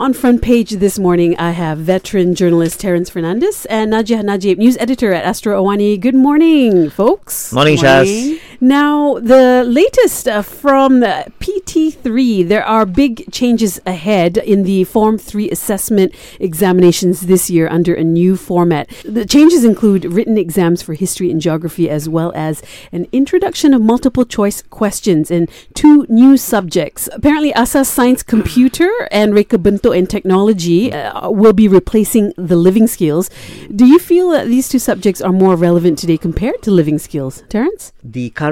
On front page this morning, I have veteran journalist Terence Fernandez and Najiah Najib, news editor at Astro Awani. Good morning, folks. Morning, Shaz. Now, the latest uh, from uh, PT3, there are big changes ahead in the Form 3 assessment examinations this year under a new format. The changes include written exams for history and geography, as well as an introduction of multiple choice questions in two new subjects. Apparently, Asas Science Computer and Reka Bentuk and Technology uh, will be replacing the living skills. Do you feel that these two subjects are more relevant today compared to living skills? Terence? The current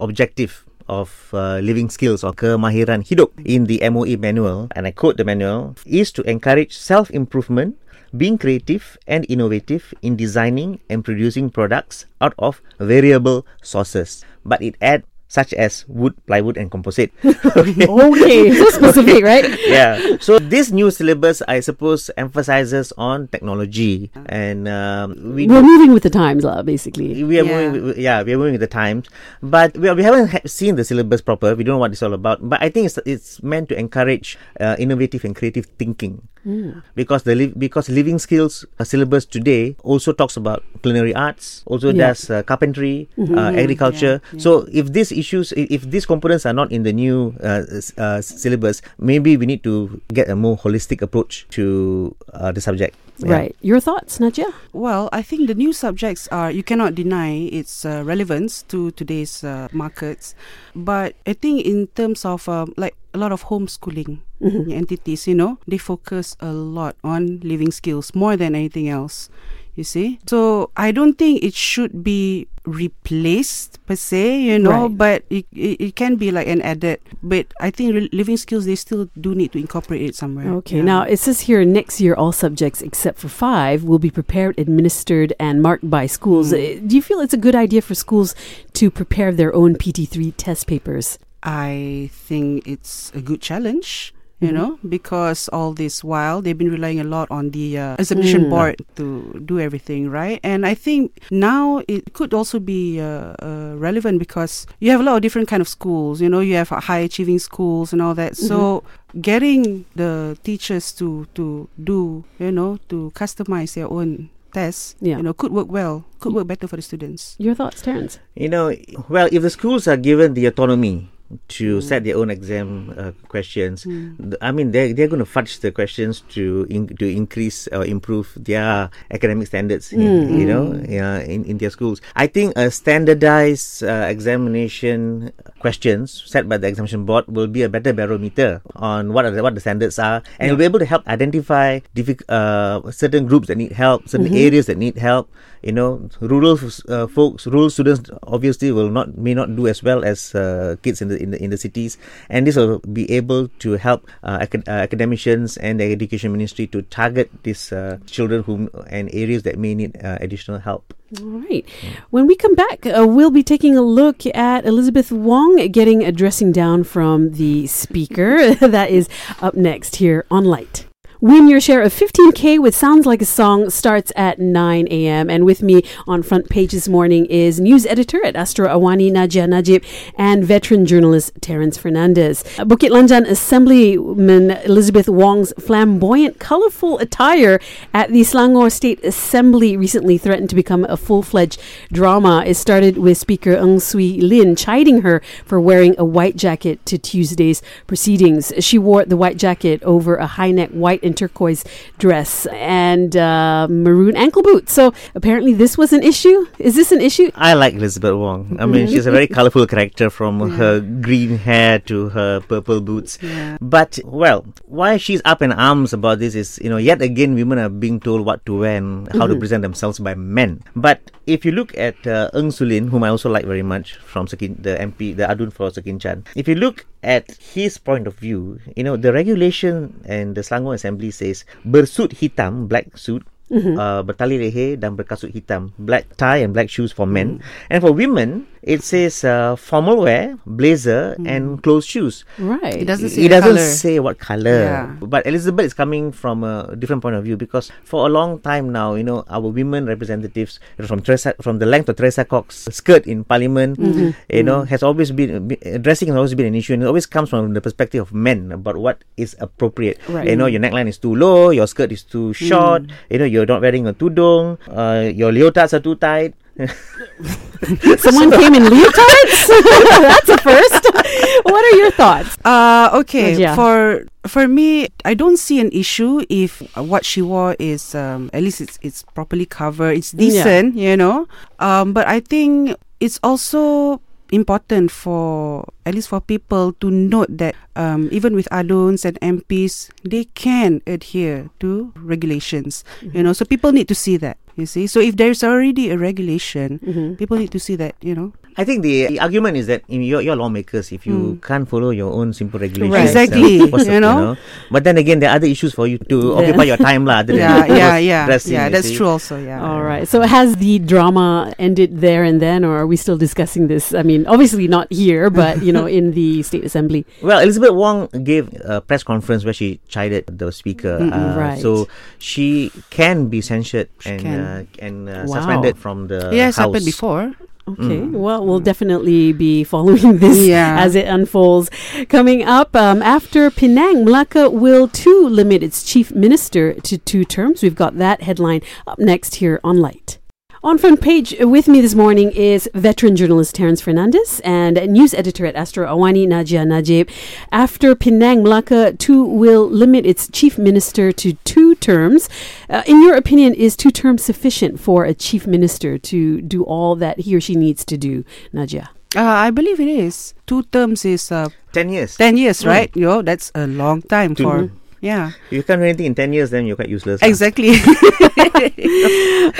objective of uh, living skills or kemahiran hidup in the MOE manual, and I quote the manual, is to encourage self improvement, being creative and innovative in designing and producing products out of variable sources. But it adds such as wood, plywood, and composite. okay, okay. so specific, right? yeah. So this new syllabus, I suppose, emphasizes on technology, and um, we we're moving with the times, lah. Basically, we are yeah. moving. With, yeah, we are moving with the times, but we, we haven't ha- seen the syllabus proper. We don't know what it's all about. But I think it's it's meant to encourage uh, innovative and creative thinking. Mm. Because the li- because living skills uh, syllabus today also talks about culinary arts, also yeah. does uh, carpentry, mm-hmm. uh, agriculture. Yeah, yeah. So if these issues, if these components are not in the new uh, uh, syllabus, maybe we need to get a more holistic approach to uh, the subject. Right. Your thoughts, Najiah? Well, I think the new subjects are you cannot deny its relevance to today's markets, but I think in terms of um, like a lot of homeschooling mm-hmm. entities, you know, they focus a lot on living skills more than anything else. You see? So I don't think it should be replaced per se, you know, right. but it, it, it, can be like an added. But I think living skills, they still do need to incorporate it somewhere. Okay. Yeah. Now, it says here next year, all subjects except for five will be prepared, administered, and marked by schools. Mm. Do you feel it's a good idea for schools to prepare their own PT3 test papers? I think it's a good challenge you mm-hmm. know because all this while they've been relying a lot on the uh, examination mm. board to do everything right and i think now it could also be uh, uh, relevant because you have a lot of different kind of schools you know you have high achieving schools and all that mm-hmm. so getting the teachers to to do you know to customize their own tests, yeah. you know, could work well, could work better for the students. Your thoughts, Terence? You know, well, if the schools are given the autonomy to mm. set their own exam uh, questions. Mm. I mean, they're they're going to fudge the questions to in, to increase or improve their academic standards. Mm. In, you know, yeah, in, in their schools. I think a standardized uh, examination questions set by the examination board will be a better barometer on what are the, what the standards are, and yeah. will be able to help identify diffi- uh, certain groups that need help, certain mm-hmm. areas that need help. You know, rural uh, folks, rural students obviously will not may not do as well as uh, kids in the in the in the cities, and this will be able to help uh, acad- uh, academicians and the education ministry to target these uh, children whom and areas that may need additional help. All right. When we come back, uh, we'll be taking a look at Elizabeth Wong getting a dressing down from the speaker. that is up next here on Lite. Win your share of 15K with Sounds Like a Song starts at 9 a.m. And with me on front page this morning is news editor at Astro Awani, Najiah Najib, and veteran journalist Terence Fernandez. Bukit Lanjan Assemblyman Elizabeth Wong's flamboyant, colorful attire at the Selangor State Assembly recently threatened to become a full fledged drama. It started with Speaker Ng Suee Lim chiding her for wearing a white jacket to Tuesday's proceedings. She wore the white jacket over a high neck white and turquoise dress and uh, maroon ankle boots. So apparently, this was an issue. Is this an issue? I like Elizabeth Wong. I mean, she's a very colorful character from yeah. her green hair to her purple boots. Yeah. But well, why she's up in arms about this is you know yet again women are being told what to wear and how mm-hmm. to present themselves by men. But if you look at uh, Ng Suee Lim, whom I also like very much from Sekin, the MP, the Adun for Sekinchan, if you look at his point of view, you know the regulation and the Selangor Assembly says bersut hitam, black suit, mm-hmm. uh, bertali leher dan berkasut hitam, black tie and black shoes for men. Mm. And for women, it says uh, formal wear, blazer, and closed shoes. Right. It doesn't say It doesn't colour. say what color. Yeah. But Elizabeth is coming from a different point of view because for a long time now, you know, our women representatives from Teresa, from the length of Teresa Kok's skirt in Parliament, Mm-hmm. you know, has always been dressing has always been an issue, and it always comes from the perspective of men about what is appropriate. Right. You know, your neckline is too low, your skirt is too short. Mm. You know, you're not wearing a tudung. Uh, your leotards are too tight. Someone came in leotards? That's a first. what are your thoughts? Uh, okay. Najiah. For for me, I don't see an issue if what she wore is um, at least it's it's properly covered. It's Yeah. decent, you know. Um, but I think it's also important for at least for people to note that um, even with aduns and MPs, they can adhere to regulations. You know, so people need to see that. You see, so if there's already a regulation, Mm-hmm. people need to see that. You know, I think the, the argument is that you know, you're, you're lawmakers. If you can't follow your own simple regulations, Right. Exactly, what's the- you know? But then again, there are other issues for you to occupy your time, lah. other yeah, just yeah, yeah, dressing, yeah. That's see. true. Also, yeah. All right. So has the drama ended there and then, or are we still discussing this? I mean, obviously not here, but you know, in the state assembly. Well, Elizabeth Wong gave a press conference where she chided the speaker. Uh, right. So she can be censured and. Uh, and uh, Wow. suspended from the yeah, it's house. happened before. Okay. Well, we'll definitely be following this Yeah. as it unfolds. Coming up, um, after Penang, Melaka will too limit its chief minister to two terms. We've got that headline up next here on Lite. On front page with me this morning is veteran journalist Terence Fernandez and news editor at Astro Awani Najiah Najib. After Penang, Melaka too will limit its chief minister to two terms. Uh, in your opinion, is two terms sufficient for a chief minister to do all that he or she needs to do, Najiah? Uh, I believe it is. Two terms is uh, Ten years. 10 years, Mm. right? Yo, that's a long time Two. for. Yeah, you can't do anything in ten years, then you're quite useless. exactly.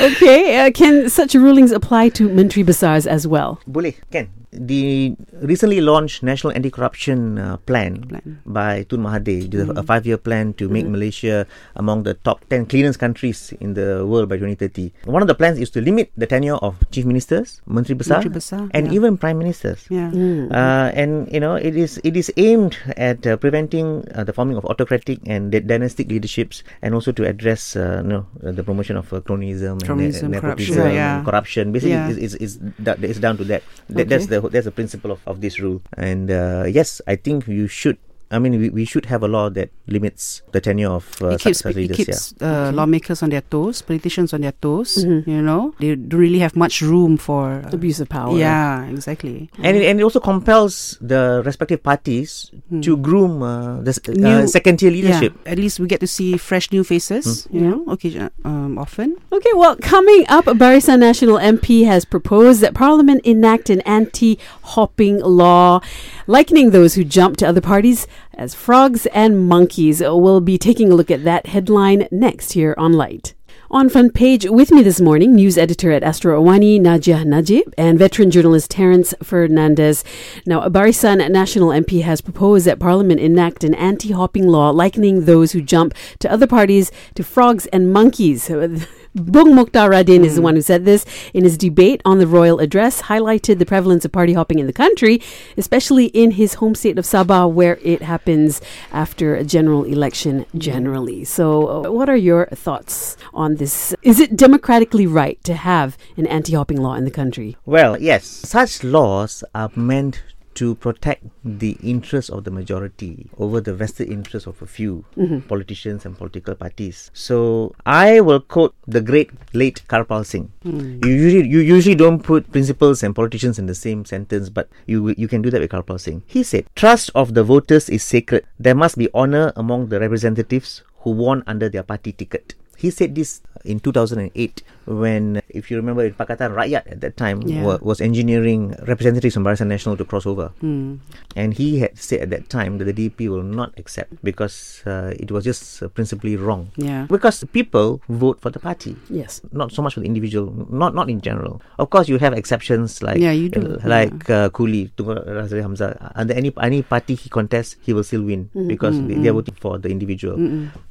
Okay, uh, can such rulings apply to Menteri Besars as well? Boleh, can. The recently launched National Anti-Corruption uh, plan, Plan. by Tun Mahathir, the- a five-year plan to make Malaysia among the top 10 cleanest countries in the world by 2030. One of the plans is to limit the tenure of chief ministers, Menteri Besar, Menteri Besar, and yeah. even prime ministers. yeah. Uh, and you know it is it is aimed at uh, preventing uh, the forming of autocratic and dy- dynastic leaderships, and also to address uh, you know uh, the promotion of uh, cronyism, Cronyism, and ne- corruption, nepotism, yeah. and corruption. Basically, Yeah. is is is that it's down to that. that That's the that's the principle of, of this rule. And uh, yes, I think you should. I mean, we, we should have a law that limits the tenure of uh, it keeps such it leaders. keeps uh, lawmakers on their toes, politicians on their toes. Mhm. You know, they don't really have much room for uh, Abuse of power. Yeah, exactly. And it, and it also compels the respective parties to groom uh, the uh, New- second tier leadership. Yeah, at least we get to see fresh new faces. You know, okay, um, often. Okay, well, coming up, a Barisan Nasional MP has proposed that Parliament enact an anti hopping law, likening those who jump to other parties as frogs and monkeys. We'll be taking a look at that headline next here on Lite. On front page with me this morning, news editor at Astro Awani, Najiah Najib, and veteran journalist Terence Fernandez. Now, a Barisan Nasional MP has proposed that Parliament enact an anti hopping law likening those who jump to other parties to frogs and monkeys. Bung Moktar Radin is the one who said this in his debate on the royal address, highlighted the prevalence of party hopping in the country, especially in his home state of Sabah, where it happens after a general election generally. So, uh, what are your thoughts on this? Is it democratically right to have an anti hopping law in the country? Well, yes, such laws are meant to protect the interests of the majority over the vested interests of a few mm-hmm. politicians and political parties. So I will quote the great late Karpal Singh. Mm. You usually you usually don't put principals and politicians in the same sentence, but you you can do that with Karpal Singh. He said, "Trust of the voters is sacred. There must be honor among the representatives who won under their party ticket." He said this in 2008 when, if you remember, in Pakatan Rakyat at that time Yeah. wa- was engineering representatives from Barisan Nasional to cross over. Hmm. And he had said at that time that the DP will not accept because uh, it was just uh, principally wrong. Yeah. Because people vote for the party, Yes. not so much for the individual, not not in general. Of course, you have exceptions like Yeah, you do, uh, like uh, Kuli, Razaleigh Hamzah. Under any any party he contests, he will still win because they, they are voting for the individual.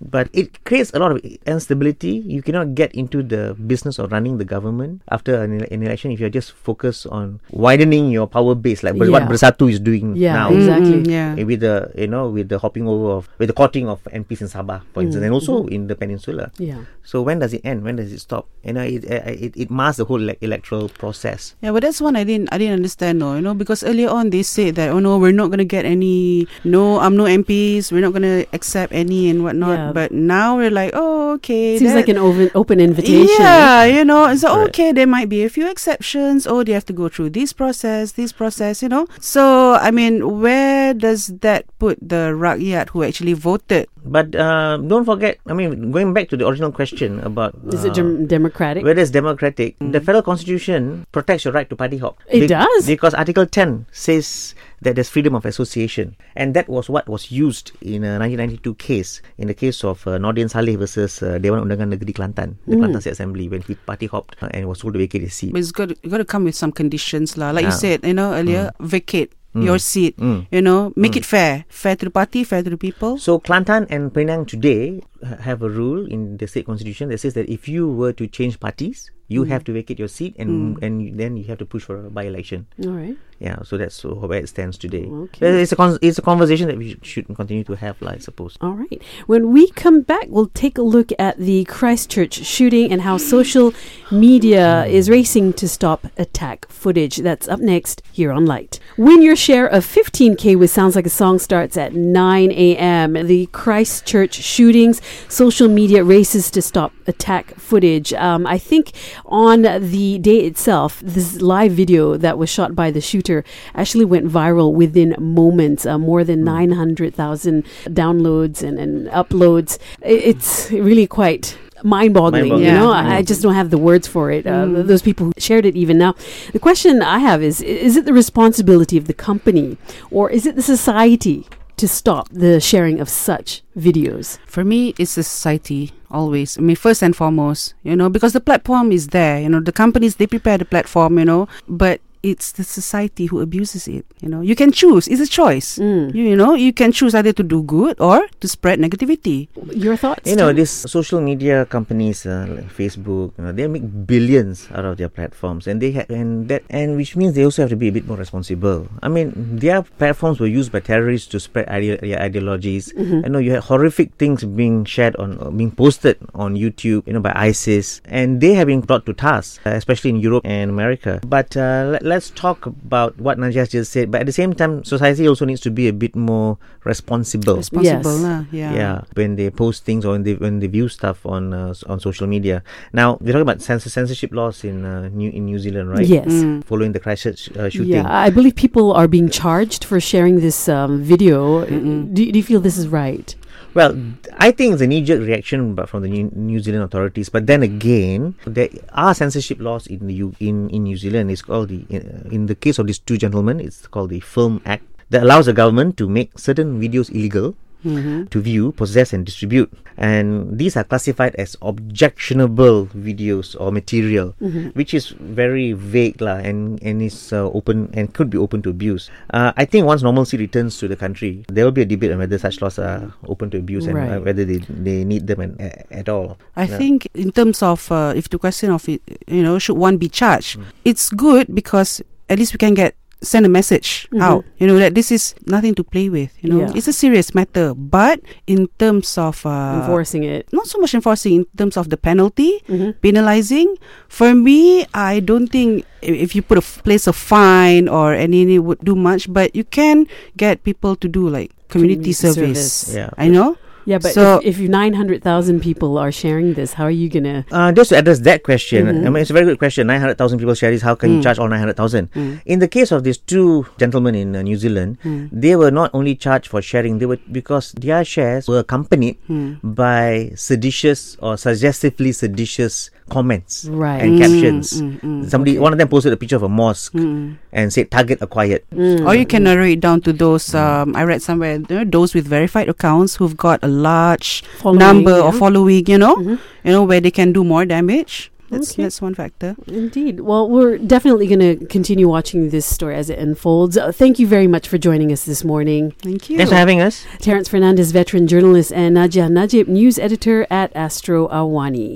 but it creates a lot of instability. You cannot get into the business of running the government after an, an election if you're just focused on widening your power base, like what Yeah. Bersatu is doing Yeah, now. exactly. Mm, yeah. Eh, With the you know with the hopping over of with the courting of MPs in Sabah, for Mm, instance, and also mm-hmm. in the peninsula. Yeah. So when does it end? When does it stop? You know, it it, it masks the whole ele- electoral process. Yeah, but that's one I didn't I didn't understand no, you know, because earlier on they said that oh no, we're not gonna get any no I'm no MPs, we're not gonna accept any and whatnot. Yeah. But now we're like, oh okay. Seems that- like an open, open invitation. Yeah, you know, it's like, Right. okay, there might be a few exceptions. Oh, they have to go through this process, this process, you know. So, I mean, where does that put the rakyat who actually voted? But uh, don't forget, I mean, going back to the original question about Is it uh, dem- democratic? whether it's democratic, the federal constitution protects your right to party hop. It does? because Article 10 says that there's freedom of association, and that was what was used in a 1992 case, in the case of uh, Nordin Salleh versus uh, Dewan Undangan Negeri Kelantan, the Mm. Kelantan State Assembly, when he party hopped uh, and was told to vacate his seat. But it's got to, got to come with some conditions, lah. Like you Ah. said, you know, earlier, vacate your seat. Mm. You know, make it fair, fair to the party, fair to the people. So Kelantan and Penang today uh, have a rule in the state constitution that says that if you were to change parties, you have to vacate your seat and and then you have to push for a by-election. All right. Yeah, so that's where it stands today. Okay. It's a con- it's a conversation that we should continue to have, lah, I suppose. All right. When we come back, we'll take a look at the Christchurch shooting and how social media is racing to stop attack footage. That's up next here on Lite. Win your share of 15K with Sounds Like a Song starts at 9 a.m. The Christchurch shootings, social media races to stop attack footage. Um, I think on the day itself, this live video that was shot by the shooter actually went viral within moments. Uh, more than 900,000 downloads and, and uploads. It's really quite mind-boggling, Mind-boggling. you know Yeah. I, I just don't have the words for it uh, th- those people who shared it even now the question i have is is it the responsibility of the company or is it the society to stop the sharing of such videos For me, it's the society always. I mean, first and foremost, you know, because the platform is there. You know, the companies they prepare the platform, you know, but it's the society who abuses it. You know, you can choose. It's a choice. Mm. You, you know, you can choose either to do good or to spread negativity. your thoughts You know, Tom? these social media companies uh, like Facebook, you know, they make billions out of their platforms, and they ha- and that and which means they also have to be a bit more responsible. I mean, their platforms were used by terrorists to spread ide- their ideologies. I know you had horrific things being shared on, uh, being posted on YouTube, you know, by ISIS, and they have been brought to task, uh, especially in Europe and America. But uh, let, let's talk about what Najas just said. But at the same time, society also needs to be a bit more responsible. Responsible, Yes. lah. Yeah. Yeah, when they post things or when they when they view stuff on uh, on social media. Now we're talking about cens- censorship laws in uh, New in New Zealand, right? yes Mm. Following the Christchurch uh, shooting. yeah i believe people are being charged for sharing this um, video Mm-mm. do, do you feel this is right Well, hmm. I think it's a knee-jerk reaction, but from the New, New Zealand authorities. But then hmm. again, there are censorship laws in the U, in in New Zealand. It's called the in, in the case of these two gentlemen, it's called the Film Act that allows the government to make certain videos illegal Mhm. to view, possess, and distribute. And these are classified as objectionable videos or material, which is very vague lah, and and is uh, open and could be open to abuse. Uh, I think once normalcy returns to the country, there will be a debate on whether such laws are open to abuse and uh, whether they they need them and, at all. I Yeah. think in terms of uh, if the question of it, you know, should one be charged? Mm. It's good because at least we can get send a message Mhm. out. You know that this is nothing to play with. You know, Yeah. it's a serious matter. But in terms of uh, enforcing it not so much enforcing in terms of the penalty, Mhm. penalizing. For me, I don't think if you put a f- place a fine or any it would do much. But you can get people to do like community, Community service. service. Yeah. I know. Yeah but So- if, if 900000 people are sharing this how are you gonna Uh, just to address that question, Mhm. I mean, it's a very good question. 900,000 people share this. How can you Mm. charge all 900,000? Mm. In the case of these two gentlemen in uh, New Zealand, Mm. they were not only charged for sharing, they were because their shares were accompanied Mm. by seditious or suggestively seditious comments Right. and Mm, captions. mm, mm, Somebody, one of them posted a picture of a mosque Mm. and said "target acquired." Mm. Or you can narrow it down to those. Um, I read somewhere you know, those with verified accounts who've got a large Following, number yeah. or following. You know, Mhm. you know where they can do more damage. That's Okay. that's one factor. Indeed. Well, we're definitely going to continue watching this story as it unfolds. Uh, thank you very much for joining us this morning. Thank you. Thanks for having us. Terence Fernandez, veteran journalist, and Najiah Najib, news editor at Astro Awani.